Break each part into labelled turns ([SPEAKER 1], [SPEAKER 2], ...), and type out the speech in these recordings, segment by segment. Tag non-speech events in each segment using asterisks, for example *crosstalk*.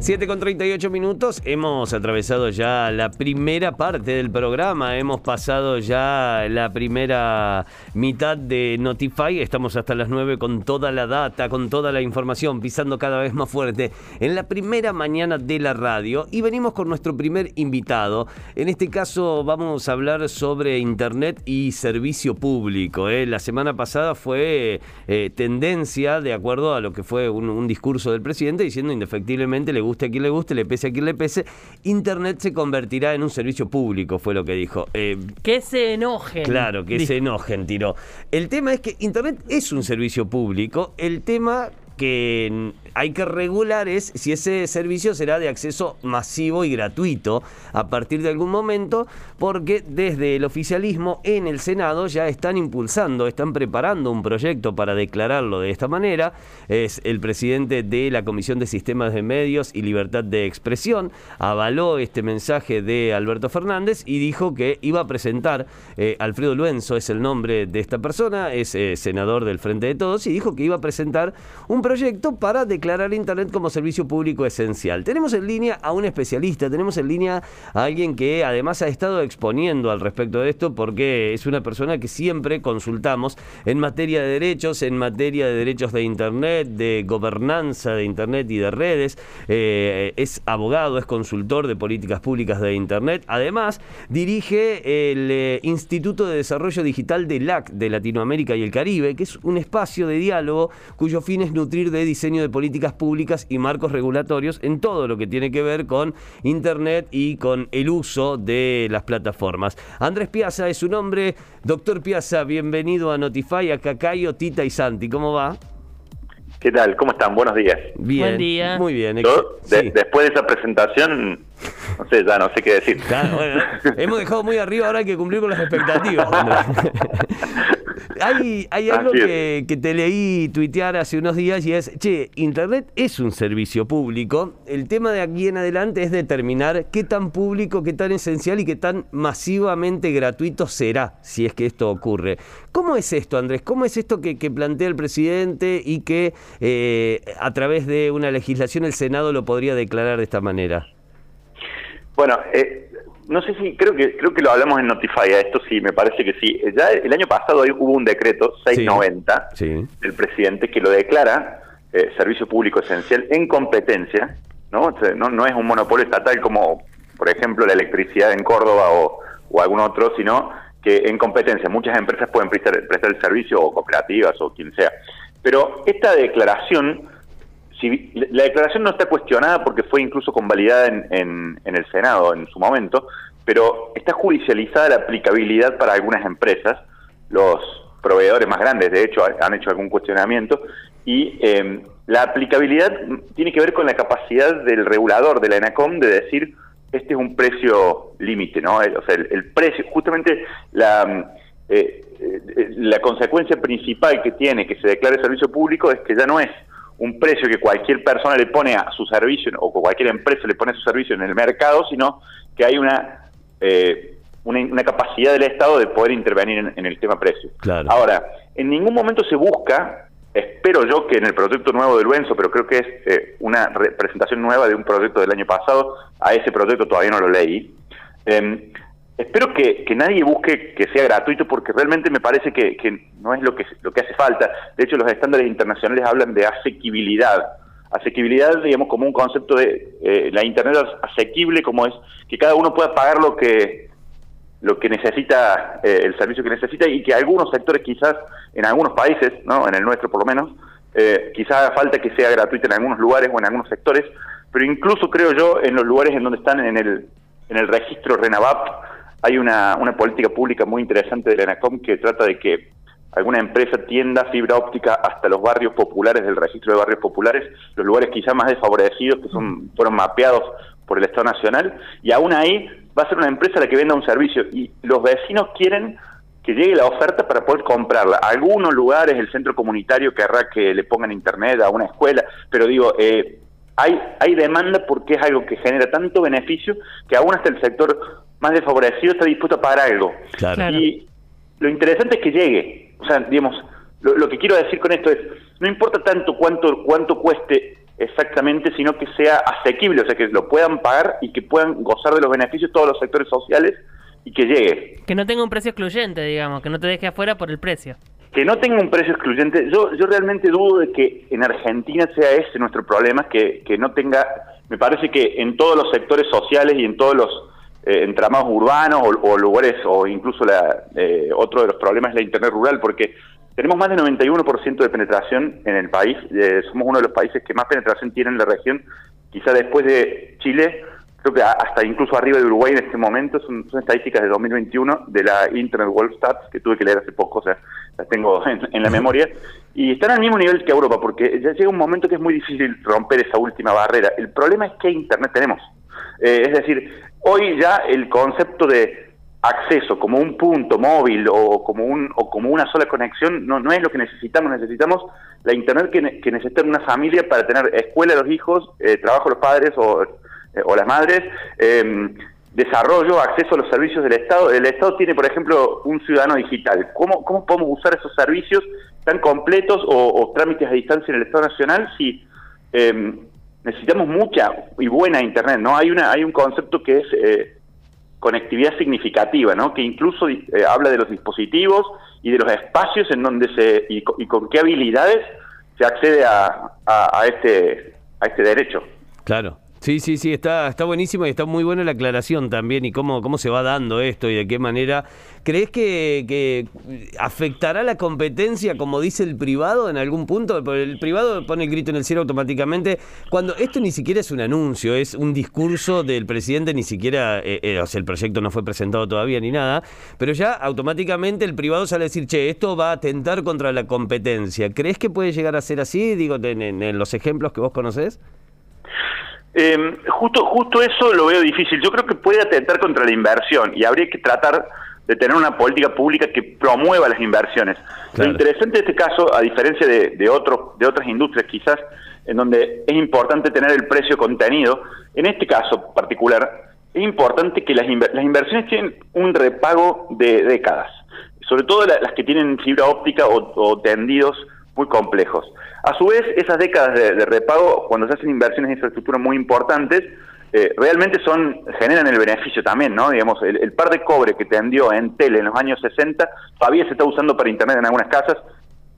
[SPEAKER 1] 7 con 38 minutos, hemos atravesado ya la primera parte del programa, hemos pasado ya la primera mitad de Notify, estamos hasta las 9 con toda la data, con toda la información, pisando cada vez más fuerte en la primera mañana de la radio y venimos con nuestro primer invitado. En este caso vamos a hablar sobre Internet y servicio público. ¿eh? La semana pasada fue eh, tendencia, de acuerdo a lo que fue un, un discurso del presidente, diciendo indefectiblemente le guste a quien le guste, le pese a quien le pese, Internet se convertirá en un servicio público, fue lo que dijo.
[SPEAKER 2] Eh, que se enojen.
[SPEAKER 1] Claro, que se enojen, tiró. El tema es que Internet es un servicio público, el tema que hay que regular es si ese servicio será de acceso masivo y gratuito a partir de algún momento, porque desde el oficialismo en el Senado ya están impulsando, están preparando un proyecto para declararlo de esta manera. Es el presidente de la Comisión de Sistemas de Medios y Libertad de Expresión, avaló este mensaje de Alberto Fernández y dijo que iba a presentar, eh, Alfredo Luenzo es el nombre de esta persona, es eh, senador del Frente de Todos, y dijo que iba a presentar un proyecto para declarar Internet como servicio público esencial. Tenemos en línea a un especialista, tenemos en línea a alguien que además ha estado exponiendo al respecto de esto porque es una persona que siempre consultamos en materia de derechos, en materia de derechos de Internet, de gobernanza de Internet y de redes. Eh, es abogado, es consultor de políticas públicas de Internet. Además, dirige el eh, Instituto de Desarrollo Digital de LAC de Latinoamérica y el Caribe, que es un espacio de diálogo cuyo fin es nutrir de diseño de políticas públicas y marcos regulatorios en todo lo que tiene que ver con Internet y con el uso de las plataformas. Andrés Piazza es su nombre. Doctor Piazza, bienvenido a Notify, a Cacayo, Tita y Santi. ¿Cómo va?
[SPEAKER 3] ¿Qué tal? ¿Cómo están? Buenos días.
[SPEAKER 1] Bien,
[SPEAKER 2] Buen día.
[SPEAKER 1] muy bien.
[SPEAKER 3] Yo, de-
[SPEAKER 1] sí.
[SPEAKER 3] Después de esa presentación, no sé, ya no sé qué decir.
[SPEAKER 1] Claro, bueno, *laughs* hemos dejado muy arriba, ahora hay que cumplir con las expectativas. *laughs* Hay, hay algo
[SPEAKER 3] es.
[SPEAKER 1] que, que te leí tuitear hace unos días y es, che, Internet es un servicio público. El tema de aquí en adelante es determinar qué tan público, qué tan esencial y qué tan masivamente gratuito será si es que esto ocurre. ¿Cómo es esto, Andrés? ¿Cómo es esto que, que plantea el presidente y que eh, a través de una legislación el Senado lo podría declarar de esta manera?
[SPEAKER 3] Bueno, eh, no sé si, creo que creo que lo hablamos en Notify, a esto sí, me parece que sí. Ya el año pasado hubo un decreto, 690,
[SPEAKER 1] Sí.
[SPEAKER 3] del presidente, que lo declara eh, servicio público esencial en competencia, ¿no? O sea, no, no es un monopolio estatal como, por ejemplo, la electricidad en Córdoba o, o algún otro, sino que en competencia muchas empresas pueden prestar, prestar el servicio o cooperativas o quien sea. Pero esta declaración, si, la declaración no está cuestionada porque fue incluso convalidada en, el Senado en su momento, pero está judicializada la aplicabilidad para algunas empresas, los proveedores más grandes, de hecho, han hecho algún cuestionamiento, y eh, la aplicabilidad tiene que ver con la capacidad del regulador de la ENACOM de decir, este es un precio límite, ¿no? O sea, el, precio, justamente la... Eh, eh, la consecuencia principal que tiene que se declare servicio público es que ya no es un precio que cualquier persona le pone a su servicio o cualquier empresa le pone a su servicio en el mercado, sino que hay una, eh, una, una capacidad del Estado de poder intervenir en, en el tema precio.
[SPEAKER 1] Claro.
[SPEAKER 3] Ahora, en ningún momento se busca, espero yo que en el proyecto nuevo de Luenzo, pero creo que es eh, una representación nueva de un proyecto del año pasado, a ese proyecto todavía no lo leí. Eh, espero que, nadie busque que sea gratuito porque realmente me parece que, que, no es lo que, lo que hace falta. De hecho, los estándares internacionales hablan de asequibilidad. Asequibilidad, digamos, como un concepto de eh, la Internet asequible, como es que cada uno pueda pagar lo que lo que necesita, eh, el servicio que necesita y que algunos sectores quizás, en algunos países, no en el nuestro por lo menos, eh, quizás haga falta que sea gratuito en algunos lugares o en algunos sectores, pero incluso creo yo en los lugares en donde están en el, en el registro RENAVAP, hay una, una política pública muy interesante de la ENACOM que trata de que alguna empresa tienda fibra óptica hasta los barrios populares del registro de barrios populares, los lugares quizás más desfavorecidos que son fueron mapeados por el Estado Nacional, y aún ahí va a ser una empresa la que venda un servicio, y los vecinos quieren que llegue la oferta para poder comprarla. Algunos lugares el centro comunitario querrá que le pongan internet a una escuela, pero digo, eh, hay, hay demanda porque es algo que genera tanto beneficio que aún hasta el sector más desfavorecido está dispuesto a pagar algo.
[SPEAKER 1] Claro.
[SPEAKER 3] Y lo interesante es que llegue. O sea, digamos, lo, lo, que quiero decir con esto es, no importa tanto cuánto, cuánto cueste exactamente, sino que sea asequible, o sea, que lo puedan pagar y que puedan gozar de los beneficios todos los sectores sociales y que llegue.
[SPEAKER 2] Que no tenga un precio excluyente, digamos, que no te deje afuera por el precio.
[SPEAKER 3] Que no tenga un precio excluyente. Yo, yo realmente dudo de que en Argentina sea ese nuestro problema, que, que no tenga, me parece que en todos los sectores sociales y en todos los eh, entramados urbanos o, lugares, o incluso la, eh, otro de los problemas es la Internet rural, porque tenemos más del 91% de penetración en el país, eh, somos uno de los países que más penetración tiene en la región, quizá después de Chile, creo que hasta incluso arriba de Uruguay en este momento, son, estadísticas de 2021 de la Internet World Stats, que tuve que leer hace poco, o sea, las tengo en, la memoria, y están al mismo nivel que Europa, porque ya llega un momento que es muy difícil romper esa última barrera. El problema es qué Internet tenemos. Eh, es decir, hoy ya el concepto de acceso como un punto móvil o como un o como una sola conexión no, no es lo que necesitamos. Necesitamos la internet que, que necesita una familia para tener escuela los hijos eh, trabajo los padres o, eh, o las madres em, desarrollo acceso a los servicios del estado. El estado tiene por ejemplo un ciudadano digital. Cómo cómo podemos usar esos servicios tan completos o, trámites a distancia en el estado nacional si em, necesitamos mucha y buena internet no hay una hay un concepto que es eh, conectividad significativa, ¿no? que incluso eh, habla de los dispositivos y de los espacios en donde se y, con qué habilidades se accede a, a, este a este derecho.
[SPEAKER 1] Claro. Sí, sí, sí, está, está buenísimo y está muy buena la aclaración también y cómo, cómo se va dando esto y de qué manera. ¿Crees que, afectará la competencia, como dice el privado, en algún punto? El privado pone el grito en el cielo automáticamente, cuando esto ni siquiera es un anuncio, es un discurso del presidente, ni siquiera, eh, eh, o sea, el proyecto no fue presentado todavía ni nada, pero ya automáticamente el privado sale a decir, che, esto va a atentar contra la competencia. ¿Crees que puede llegar a ser así, digo, en, los ejemplos que vos conocés?
[SPEAKER 3] Eh, justo, justo eso lo veo difícil. Yo creo que puede atentar contra la inversión y habría que tratar de tener una política pública que promueva las inversiones. Lo interesante de este caso, a diferencia de, de, otros, de otras industrias quizás, en donde es importante tener el precio contenido, en este caso particular, es importante que las, las inversiones tienen un repago de décadas, sobre todo las que tienen fibra óptica o, o tendidos muy complejos. A su vez, esas décadas de, repago, cuando se hacen inversiones en infraestructura muy importantes, eh, realmente son generan el beneficio también, ¿no? Digamos, el, par de cobre que tendió en tele en los años 60 todavía se está usando para internet en algunas casas,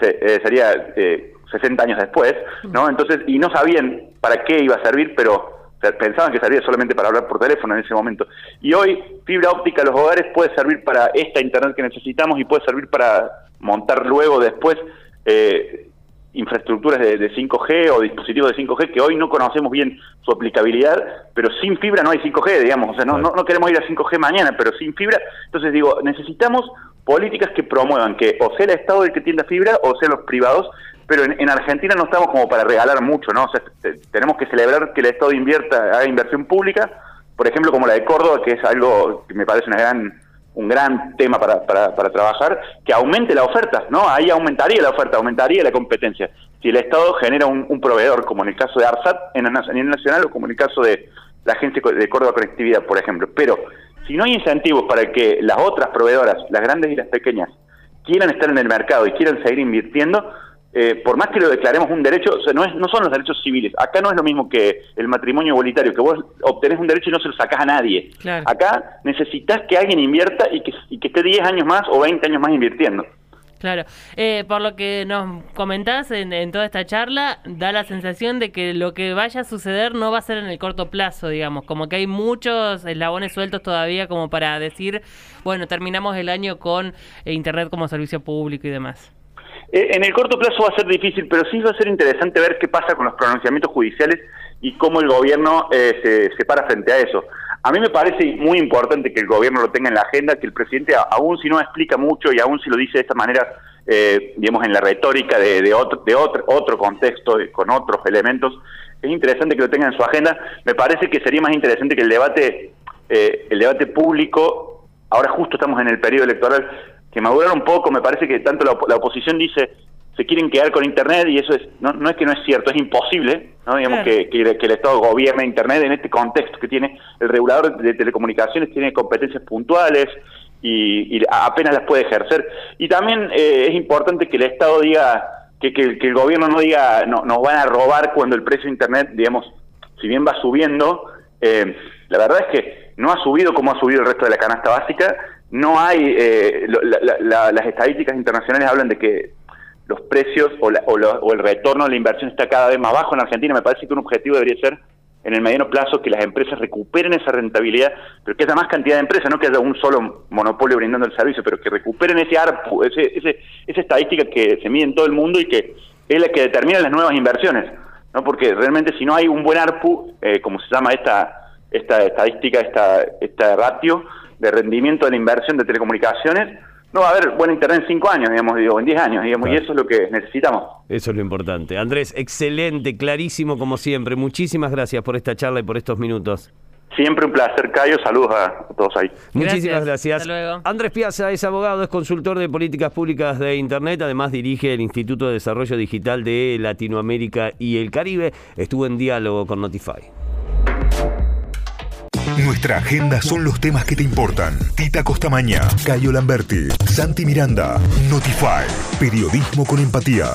[SPEAKER 3] eh, sería eh, 60 años después, ¿no? Entonces, y no sabían para qué iba a servir, pero pensaban que servía solamente para hablar por teléfono en ese momento. Y hoy, fibra óptica a los hogares puede servir para esta internet que necesitamos y puede servir para montar luego después eh, infraestructuras de, 5G o dispositivos de 5G que hoy no conocemos bien su aplicabilidad, pero sin fibra no hay 5G, digamos, o sea, no, no, queremos ir a 5G mañana, pero sin fibra, entonces digo, necesitamos políticas que promuevan que o sea el Estado el que tienda fibra o sea los privados, pero en, Argentina no estamos como para regalar mucho, ¿no? O sea, tenemos que celebrar que el Estado invierta, haga inversión pública, por ejemplo, como la de Córdoba, que es algo que me parece una gran un gran tema para, para, para, trabajar, que aumente la oferta, ¿no? Ahí aumentaría la oferta, aumentaría la competencia. Si el Estado genera un, proveedor, como en el caso de ARSAT en a nivel nacional o como en el caso de la Agencia de Córdoba Conectividad, por ejemplo. Pero si no hay incentivos para que las otras proveedoras, las grandes y las pequeñas, quieran estar en el mercado y quieran seguir invirtiendo, eh, por más que lo declaremos un derecho, no, es, no son los derechos civiles. Acá no es lo mismo que el matrimonio igualitario, que vos obtenés un derecho y no se lo sacás a nadie. Acá necesitas que alguien invierta y que, y que esté 10 años más o 20 años más invirtiendo.
[SPEAKER 2] Claro, eh, por lo que nos comentás en, toda esta charla, da la sensación de que lo que vaya a suceder no va a ser en el corto plazo, digamos, como que hay muchos eslabones sueltos todavía como para decir, bueno, terminamos el año con Internet como servicio público y demás.
[SPEAKER 3] Eh, en el corto plazo va a ser difícil, pero sí va a ser interesante ver qué pasa con los pronunciamientos judiciales y cómo el gobierno eh, se, para frente a eso. A mí me parece muy importante que el gobierno lo tenga en la agenda, que el presidente, aún si no explica mucho y aún si lo dice de esta manera, eh, digamos, en la retórica de, otro, contexto, con otros elementos, es interesante que lo tenga en su agenda. Me parece que sería más interesante que el debate, el debate público, ahora justo estamos en el periodo electoral, que maduraron un poco, me parece que tanto la, oposición dice se quieren quedar con Internet y eso es no, no es que no es cierto, es imposible, ¿no? digamos que, que, el Estado gobierne Internet en este contexto que tiene el regulador de telecomunicaciones, tiene competencias puntuales y, apenas las puede ejercer. Y también eh, es importante que el Estado diga, que, el gobierno no diga, no, nos van a robar cuando el precio de Internet, digamos, si bien va subiendo, eh, la verdad es que no ha subido como ha subido el resto de la canasta básica, no hay, eh, las estadísticas internacionales hablan de que los precios o, o el retorno de la inversión está cada vez más bajo en Argentina, me parece que un objetivo debería ser en el mediano plazo que las empresas recuperen esa rentabilidad, pero que haya más cantidad de empresas, no que haya un solo monopolio brindando el servicio, pero que recuperen ese ARPU, ese, ese, esa estadística que se mide en todo el mundo y que es la que determina las nuevas inversiones, ¿no? Porque realmente si no hay un buen ARPU, eh, como se llama esta, esta estadística, esta, esta ratio de rendimiento de la inversión de telecomunicaciones, no va a haber buen internet en cinco años, digamos, digo, en diez años, digamos, y eso es lo que necesitamos.
[SPEAKER 1] Eso es lo importante. Andrés, excelente, clarísimo como siempre. Muchísimas gracias por esta charla y por estos minutos.
[SPEAKER 3] Siempre un placer, Cayo. Saludos a todos ahí.
[SPEAKER 1] Muchísimas gracias. Andrés Piazza es abogado, es consultor de políticas públicas de Internet, además dirige el Instituto de Desarrollo Digital de Latinoamérica y el Caribe. Estuvo en diálogo con Notify.
[SPEAKER 4] Nuestra agenda son los temas que te importan. Tita Costamaña, Cayo Lamberti, Santi Miranda, Notify, periodismo con empatía.